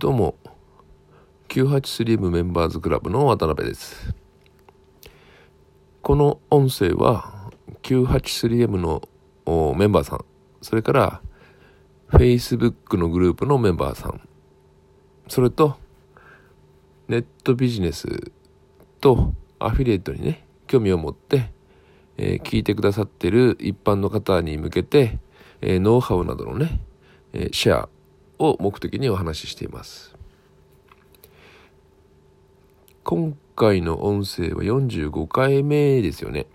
どうも 983M メンバーズクラブの渡辺です。この音声は 983M のメンバーさん。それから Facebook のグループのメンバーさん。それとネットビジネスとアフィリエイトにね興味を持って、えー、聞いてくださってる一般の方に向けて、えー、ノウハウなどのね、えー、シェアを目的にお話ししています今回の音声は45回目ですよね。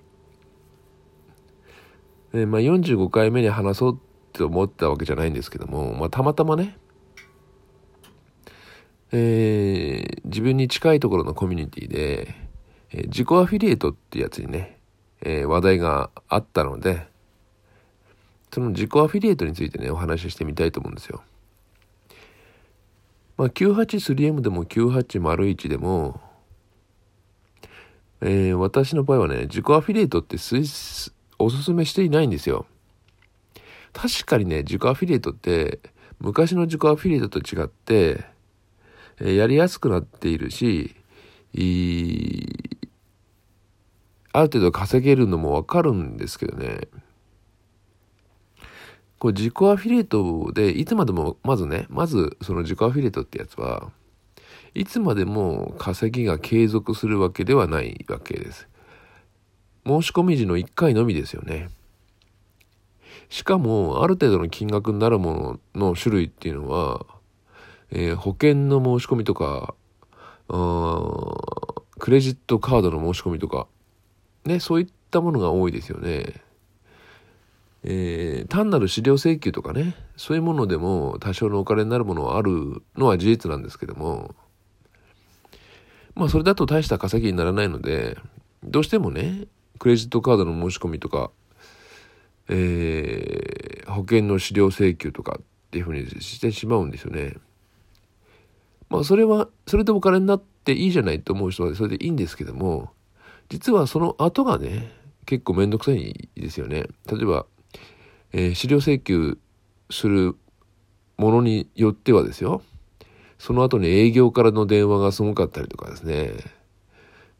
でまあ、45回目に話そうって思ったわけじゃないんですけども、まあ、たまたまね、えー、自分に近いところのコミュニティで、えー、自己アフィリエイトってやつにね、えー、話題があったので、その自己アフィリエイトについてね、お話ししてみたいと思うんですよ。まあ、983M でも9801でも、えー、私の場合はね、自己アフィリエイトっておすすめしていないんですよ。確かにね、自己アフィリエイトって、昔の自己アフィリエイトと違って、えー、やりやすくなっているし、ある程度稼げるのもわかるんですけどね。これ自己アフィリエイトで、いつまでも、まずね、まずその自己アフィリエイトってやつは、いつまでも稼ぎが継続するわけではないわけです。申し込み時の1回のみですよね。しかも、ある程度の金額になるものの種類っていうのは、えー、保険の申し込みとか、クレジットカードの申し込みとか、ね、そういったものが多いですよね。えー、単なる資料請求とかね、そういうものでも多少のお金になるものはあるのは事実なんですけども、まあそれだと大した稼ぎにならないので、どうしてもね、クレジットカードの申し込みとか、えー、保険の資料請求とかっていうふうにしてしまうんですよね。まあそれは、それでお金になっていいじゃないと思う人はそれでいいんですけども、実はその後がね、結構めんどくさいですよね。例えば、えー、資料請求するものによってはですよ、その後に営業からの電話がすごかったりとかですね、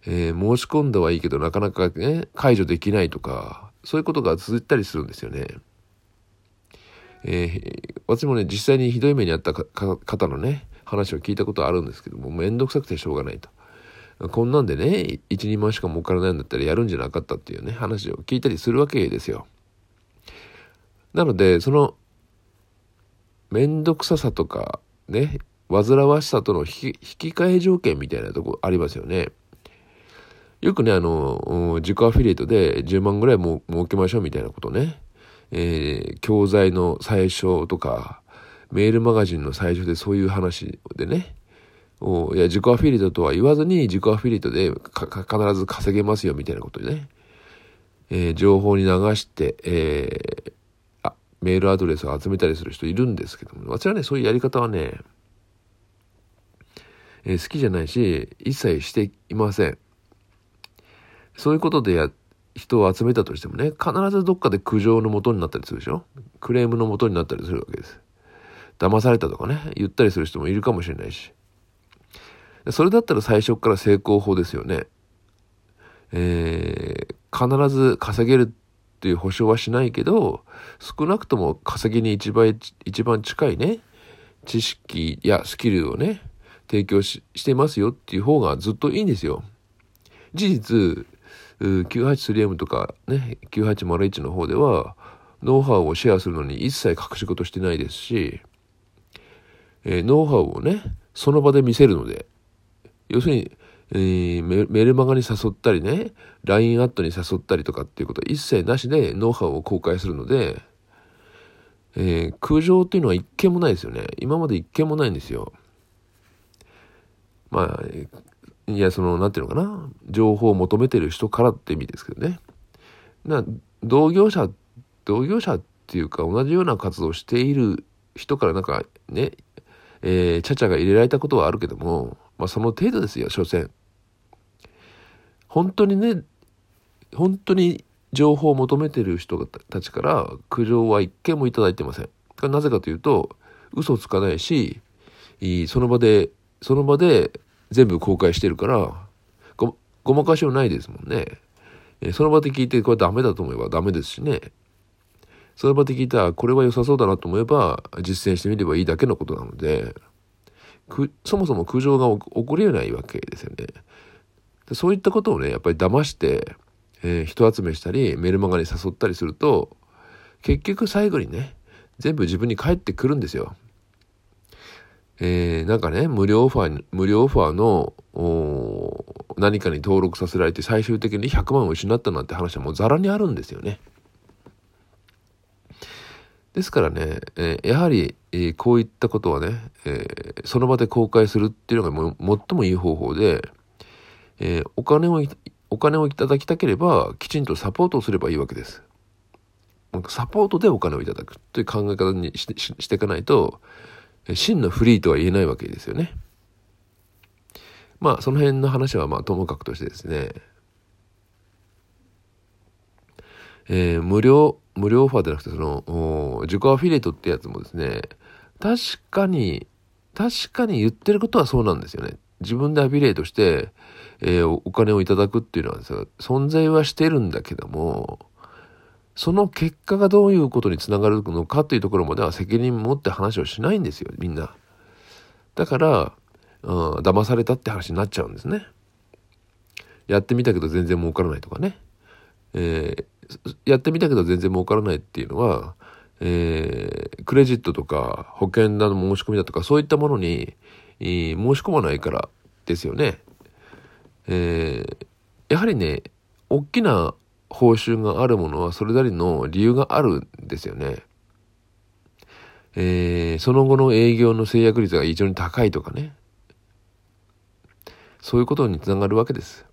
えー、申し込んだはいいけどなかなかね、解除できないとか、そういうことが続いたりするんですよね。えー、私もね、実際にひどい目にあった方のね、話を聞いたことあるんですけども、めんどくさくてしょうがないと。こんなんでね、1、2万しか儲からないんだったらやるんじゃなかったっていうね、話を聞いたりするわけですよ。なので、その、めんどくささとか、ね、煩わしさとの引き換え条件みたいなとこありますよね。よくね、あの、自己アフィリエイトで10万ぐらいも儲けましょうみたいなことね。えー、教材の最初とか、メールマガジンの最初でそういう話でね、おいや、自己アフィリエイトとは言わずに自己アフィリエイトで必ず稼げますよみたいなことでね、えー、情報に流して、えー、メールアドレスを集めたりする人いるんですけども、私はね、そういうやり方はね、えー、好きじゃないし、一切していません。そういうことでや、人を集めたとしてもね、必ずどっかで苦情のもとになったりするでしょ？クレームのもとになったりするわけです。騙されたとかね、言ったりする人もいるかもしれないし。それだったら最初から成功法ですよね。えー、必ず稼げるっていう保証はしないけど、少なくとも稼ぎに一番、一番近いね、知識やスキルをね、提供ししてますよっていう方がずっといいんですよ。事実、983M とかね、9801の方では、ノウハウをシェアするのに一切隠し事してないですし、えー、ノウハウをね、その場で見せるので、要するに、えー、メルマガに誘ったりね、LINE アットに誘ったりとかっていうことは一切なしでノウハウを公開するので、えー、空情っていうのは一件もないですよね。今まで一件もないんですよ。まあ、いや、その、なんていうのかな、情報を求めてる人からって意味ですけどね。な同業者、同業者っていうか、同じような活動をしている人からなんかね、えー、ちゃちゃが入れられたことはあるけども、まあその程度ですよ、所詮。本当にね、本当に情報を求めてる人たちから苦情は一件もいただいてません。なぜかというと、嘘つかないし、その場で、その場で全部公開してるから、ご、ごまかしはないですもんね。えその場で聞いてこれダメだと思えばダメですしね。その場で聞いたらこれは良さそうだなと思えば実践してみればいいだけのことなので、そもそも空情が起こり得ないわけですよね。そういったことをね、やっぱり騙して、えー、人集めしたり、メルマガに誘ったりすると、結局最後にね、全部自分に返ってくるんですよ。えー、なんかね、無料オファー、無料オファーの、何かに登録させられて最終的に100万を失ったなんて話はもうザラにあるんですよね。ですからね、えー、やはり、えー、こういったことはね、えー、その場で公開するっていうのがも最もいい方法で、えお金を、お金をいただきたければ、きちんとサポートをすればいいわけです。サポートでお金をいただくという考え方にしてしていかないと、真のフリーとは言えないわけですよね。まあ、その辺の話はまあともかくとしてですね、えー、無料、無料オファーじゃなくて、その、自己アフィリエイトってやつもですね、確かに、確かに言ってることはそうなんですよね。自分でアフィリエイトして、えー、お金をいただくっていうのは存在はしてるんだけども、その結果がどういうことにつながるのかというところまでは責任持って話をしないんですよ、みんな。だから、うん、騙されたって話になっちゃうんですね。やってみたけど全然儲からないとかね。えー、やってみたけど全然儲からないっていうのは、えー、クレジットとか保険などの申し込みだとかそういったものに、えー、申し込まないからですよね。えー、やはりね、大きな報酬があるものはそれなりの理由があるんですよね。えー、その後の営業の制約率が非常に高いとかね。そういうことにつながるわけです。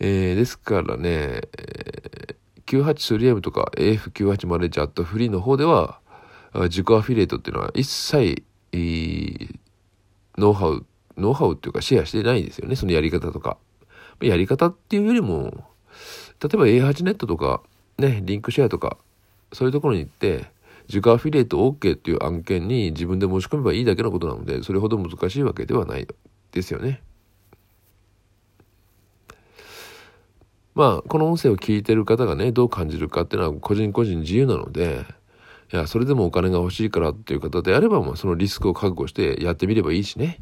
えー、ですからね、えー、983M とか AF980 ジャットフリーの方では、自己アフィリエイトっていうのは一切、ノウハウ、ノウハウっていうかシェアしてないんですよね、そのやり方とか。やり方っていうよりも、例えば A8 ネットとか、ね、リンクシェアとか、そういうところに行って、自家アフィリエイト OK っていう案件に自分で申し込めばいいだけのことなので、それほど難しいわけではないですよね。まあ、この音声を聞いてる方がね、どう感じるかっていうのは個人個人自由なので、いや、それでもお金が欲しいからっていう方であれば、まあ、そのリスクを覚悟してやってみればいいしね。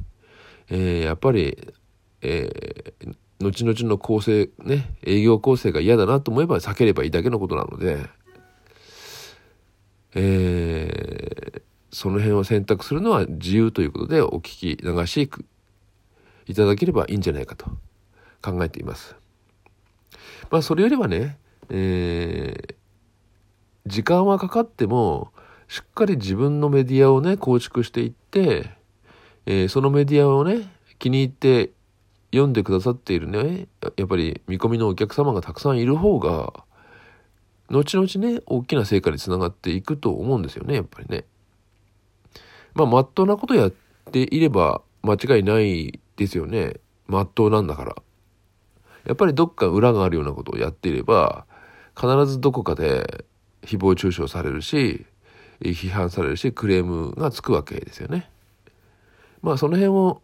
えー、やっぱり、えー、後々の構成、ね、営業構成が嫌だなと思えば避ければいいだけのことなので、えー、その辺を選択するのは自由ということでお聞き流しいただければいいんじゃないかと考えています。まあそれよりはね、えー、時間はかかってもしっかり自分のメディアをね構築していって、えー、そのメディアをね気に入って読んでくださっているね、やっぱり見込みのお客様がたくさんいる方が、後々ね、大きな成果につながっていくと思うんですよね、やっぱりね。まあ、まっとうなことやっていれば間違いないですよね。まっとうなんだから。やっぱりどっか裏があるようなことをやっていれば、必ずどこかで誹謗中傷されるし、批判されるし、クレームがつくわけですよね。まあ、その辺を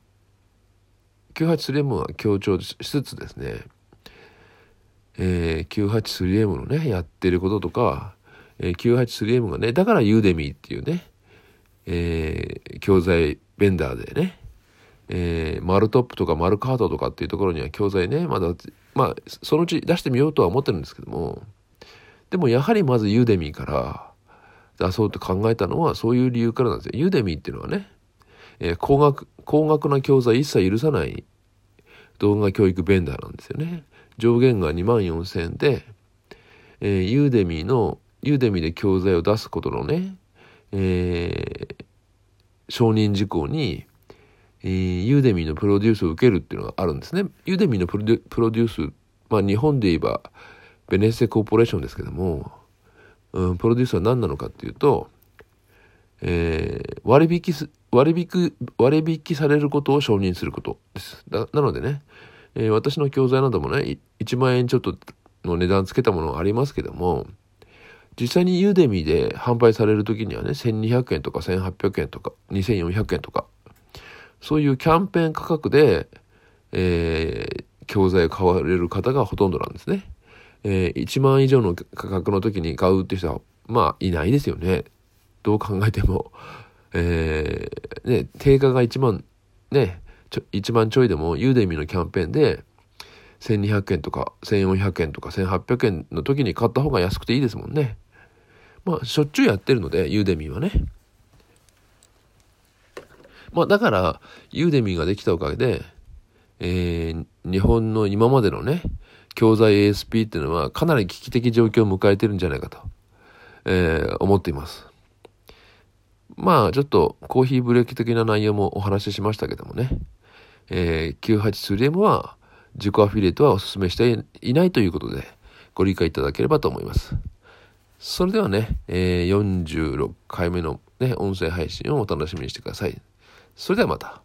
983M は強調しつつですね、えー、983M のね、やってることとか、えー、983M がね、だからユーデミーっていうね、えー、教材ベンダーでね、えー、マルトップとかマルカードとかっていうところには教材ね、まだ、まあ、そのうち出してみようとは思ってるんですけども、でもやはりまずユーデミーから出そうと考えたのはそういう理由からなんですよ。ユーデミーっていうのはね、えー、高額、高額な教材一切許さない動画教育ベンダーなんですよね。上限が2万4000円で、えー、 Udemy の、 Udemy で教材を出すことのね、えー、承認事項に、 Udemy のプロデュースを受けるっていうのがあるんですね。 Udemy のプロデュース、まあ日本で言えばベネッセコーポレーションですけども、うん、プロデュースは何なのかっていうと、えー、割引す、割引、割引されることを承認することです。なのでね、えー、私の教材などもね、1万円ちょっとの値段つけたものがありますけども、実際にユーデミーで販売される時にはね、1200円とか1800円とか2400円とか、そういうキャンペーン価格で、えー、教材を買われる方がほとんどなんですね。えー、1万以上の価格の時に買うって人は、まあ、いないですよね。どう考えても。えー、ね、定価が1万、ね、ちょ1万ちょいでも、ユーデミのキャンペーンで、1200円とか1400円とか1800円の時に買った方が安くていいですもんね。まあ、しょっちゅうやってるので、ユーデミーはね。まあ、だから、ユーデミーができたおかげで、えー、日本の今までのね、教材 ASP っていうのはかなり危機的状況を迎えてるんじゃないかと、えー、思っています。まあ、ちょっとコーヒーブレーキ的な内容もお話ししましたけどもね、えー、983M は自己アフィリエイトはお勧めしていないということでご理解いただければと思います。それではね、えー、46回目のね、音声配信をお楽しみにしてください。それではまた。